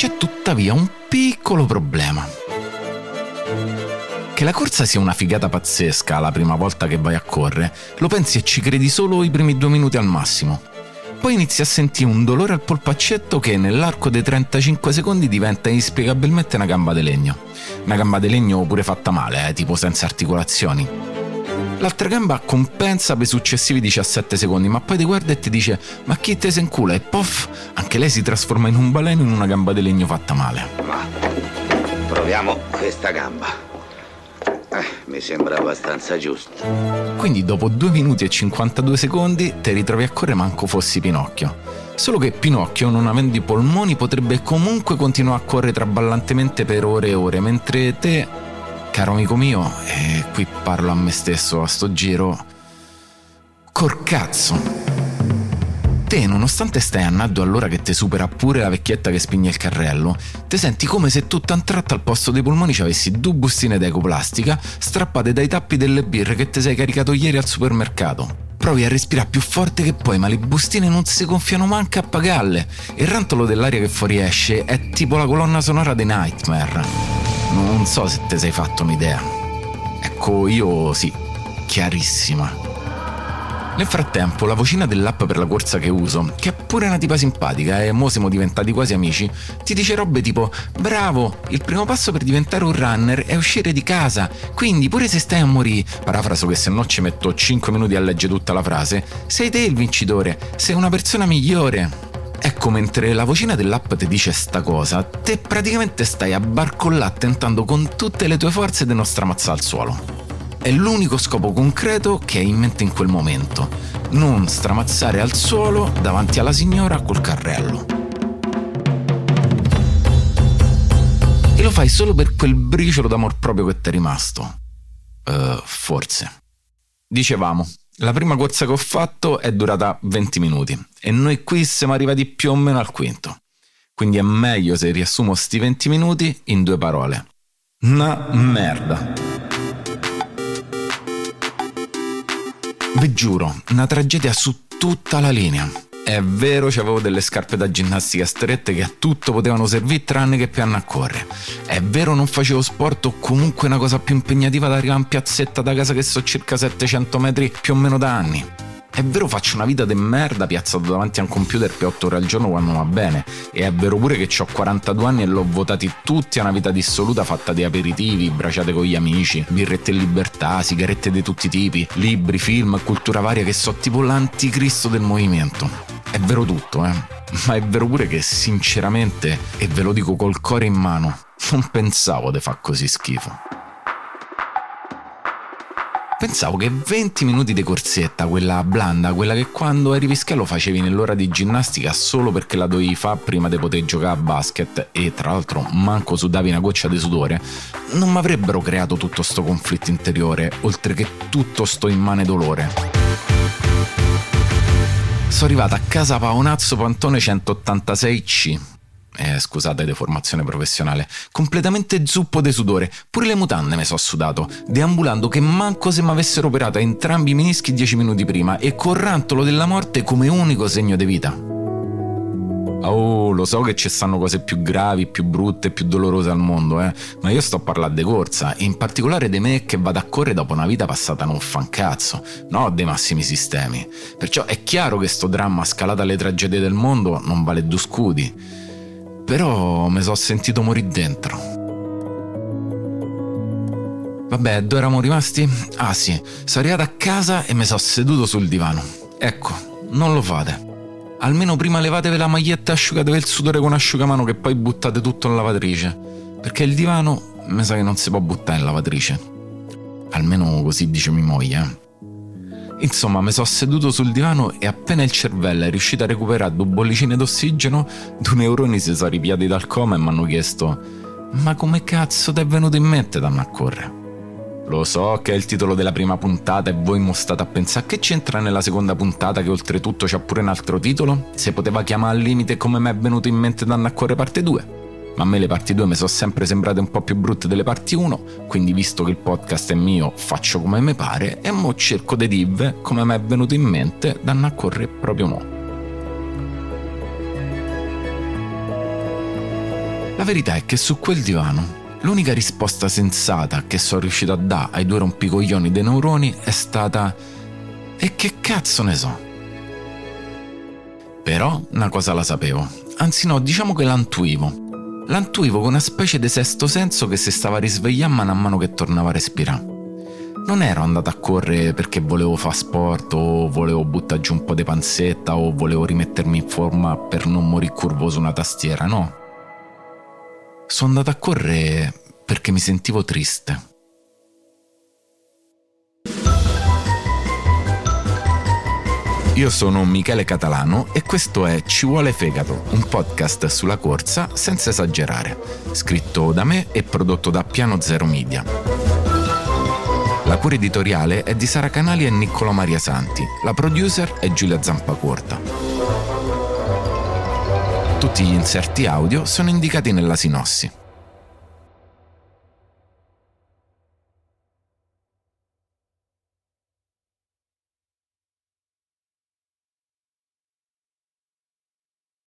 C'è tuttavia un piccolo problema. Che la corsa sia una figata pazzesca la prima volta che vai a correre, lo pensi e ci credi solo i primi due minuti al massimo. Poi inizi a sentire un dolore al polpaccetto che nell'arco dei 35 secondi diventa inspiegabilmente una gamba di legno. Una gamba di legno pure fatta male, eh, tipo senza articolazioni. L'altra gamba compensa per i successivi 17 secondi, ma poi ti guarda e ti dice ma chi te se incula e poff, anche lei si trasforma in un baleno in una gamba di legno fatta male. Ma proviamo questa gamba. Eh, mi sembra abbastanza giusto. Quindi dopo 2 minuti e 52 secondi ti ritrovi a correre manco fossi Pinocchio. Solo che Pinocchio, non avendo i polmoni, potrebbe comunque continuare a correre traballantemente per ore e ore, mentre te, caro amico mio, e qui parlo a me stesso a sto giro, corcazzo te, nonostante stai annando all'ora che ti supera pure la vecchietta che spinge il carrello, ti senti come se un tratto al posto dei polmoni ci avessi due bustine d'ecoplastica strappate dai tappi delle birre che ti sei caricato ieri al supermercato. Provi a respirare più forte che puoi, ma le bustine non si gonfiano manca a pagarle. Il rantolo dell'aria che fuoriesce è tipo la colonna sonora dei Nightmare. Non so se ti sei fatto un'idea. Ecco, io sì, chiarissima. Nel frattempo, la vocina dell'app per la corsa che uso, che è pure una tipa simpatica e mo siamo diventati quasi amici, ti dice robe tipo Bravo, il primo passo per diventare un runner è uscire di casa, quindi pure se stai a morire, parafraso che se no ci metto 5 minuti a leggere tutta la frase, sei te il vincitore, sei una persona migliore. Ecco, mentre la vocina dell'app ti dice sta cosa, te praticamente stai a barcollare tentando con tutte le tue forze di non stramazzare al suolo. È l'unico scopo concreto che hai in mente in quel momento. Non stramazzare al suolo davanti alla signora col carrello. E lo fai solo per quel briciolo d'amor proprio che ti è rimasto. Uh, forse. Dicevamo, la prima corsa che ho fatto è durata 20 minuti e noi qui siamo arrivati più o meno al quinto. Quindi è meglio se riassumo sti 20 minuti in due parole. Una merda. Vi giuro, una tragedia su tutta la linea. È vero, avevo delle scarpe da ginnastica strette che a tutto potevano servire tranne che andare a correre. È vero, non facevo sport o comunque una cosa più impegnativa da arrivare in piazzetta da casa che so circa 700 metri più o meno da anni. È vero faccio una vita de merda piazzato davanti a un computer per 8 ore al giorno quando va bene. E è vero pure che ho 42 anni e l'ho votati tutti a una vita dissoluta fatta di aperitivi, braciate con gli amici, birrette in libertà, sigarette di tutti i tipi, libri, film, cultura varia che so tipo l'anticristo del movimento. È vero tutto, eh. Ma è vero pure che sinceramente, e ve lo dico col cuore in mano, non pensavo di far così schifo. Pensavo che 20 minuti di corsetta, quella blanda, quella che quando eri pischello facevi nell'ora di ginnastica solo perché la dovevi fare prima di poter giocare a basket e tra l'altro manco sudavi una goccia di sudore, non mi avrebbero creato tutto sto conflitto interiore, oltre che tutto sto immane dolore. Sono arrivata a casa Paonazzo Pantone 186C, eh, scusate deformazione professionale, completamente zuppo de sudore, pure le mutande mi so sudato, deambulando che manco se mi avessero operato a entrambi i menischi dieci minuti prima e col rantolo della morte come unico segno di vita. Oh, lo so che ci stanno cose più gravi, più brutte, più dolorose al mondo, eh, ma io sto a parlare di corsa, in particolare di me che vado a correre dopo una vita passata non fan cazzo, no dei massimi sistemi. Perciò è chiaro che sto dramma scalato alle tragedie del mondo non vale due scudi però mi sono sentito morire dentro. Vabbè, dove eravamo rimasti? Ah sì, sono arrivato a casa e mi sono seduto sul divano. Ecco, non lo fate. Almeno prima levatevi la maglietta e asciugatevi il sudore con asciugamano che poi buttate tutto in lavatrice. Perché il divano mi sa che non si può buttare in lavatrice. Almeno così dice mia moglie, eh. Insomma, mi sono seduto sul divano e appena il cervello è riuscito a recuperare due bollicine d'ossigeno, due neuroni si sono ripiati dal coma e mi hanno chiesto «Ma come cazzo ti è venuto in mente da correre?» Lo so che è il titolo della prima puntata e voi mo state a pensare che c'entra nella seconda puntata che oltretutto c'ha pure un altro titolo? Se poteva chiamare al limite come mi è venuto in mente da a correre parte 2? Ma a me le parti 2 mi sono sempre sembrate un po' più brutte delle parti 1, quindi visto che il podcast è mio faccio come mi pare e mo cerco di dirvi come mi è venuto in mente da a correre proprio mo'. La verità è che su quel divano l'unica risposta sensata che sono riuscito a dare ai due rompicoglioni dei neuroni è stata e che cazzo ne so? Però una cosa la sapevo, anzi no, diciamo che l'antuivo. L'antuivo con una specie di sesto senso che si stava risvegliando man mano che tornava a respirare. Non ero andato a correre perché volevo fare sport o volevo buttare giù un po' di panzetta o volevo rimettermi in forma per non morire curvo su una tastiera, no. Sono andato a correre perché mi sentivo triste. Io sono Michele Catalano e questo è Ci vuole fegato, un podcast sulla corsa senza esagerare, scritto da me e prodotto da Piano Zero Media. La cura editoriale è di Sara Canali e Niccolo Maria Santi, la producer è Giulia Zampacorta. Tutti gli inserti audio sono indicati nella sinossi.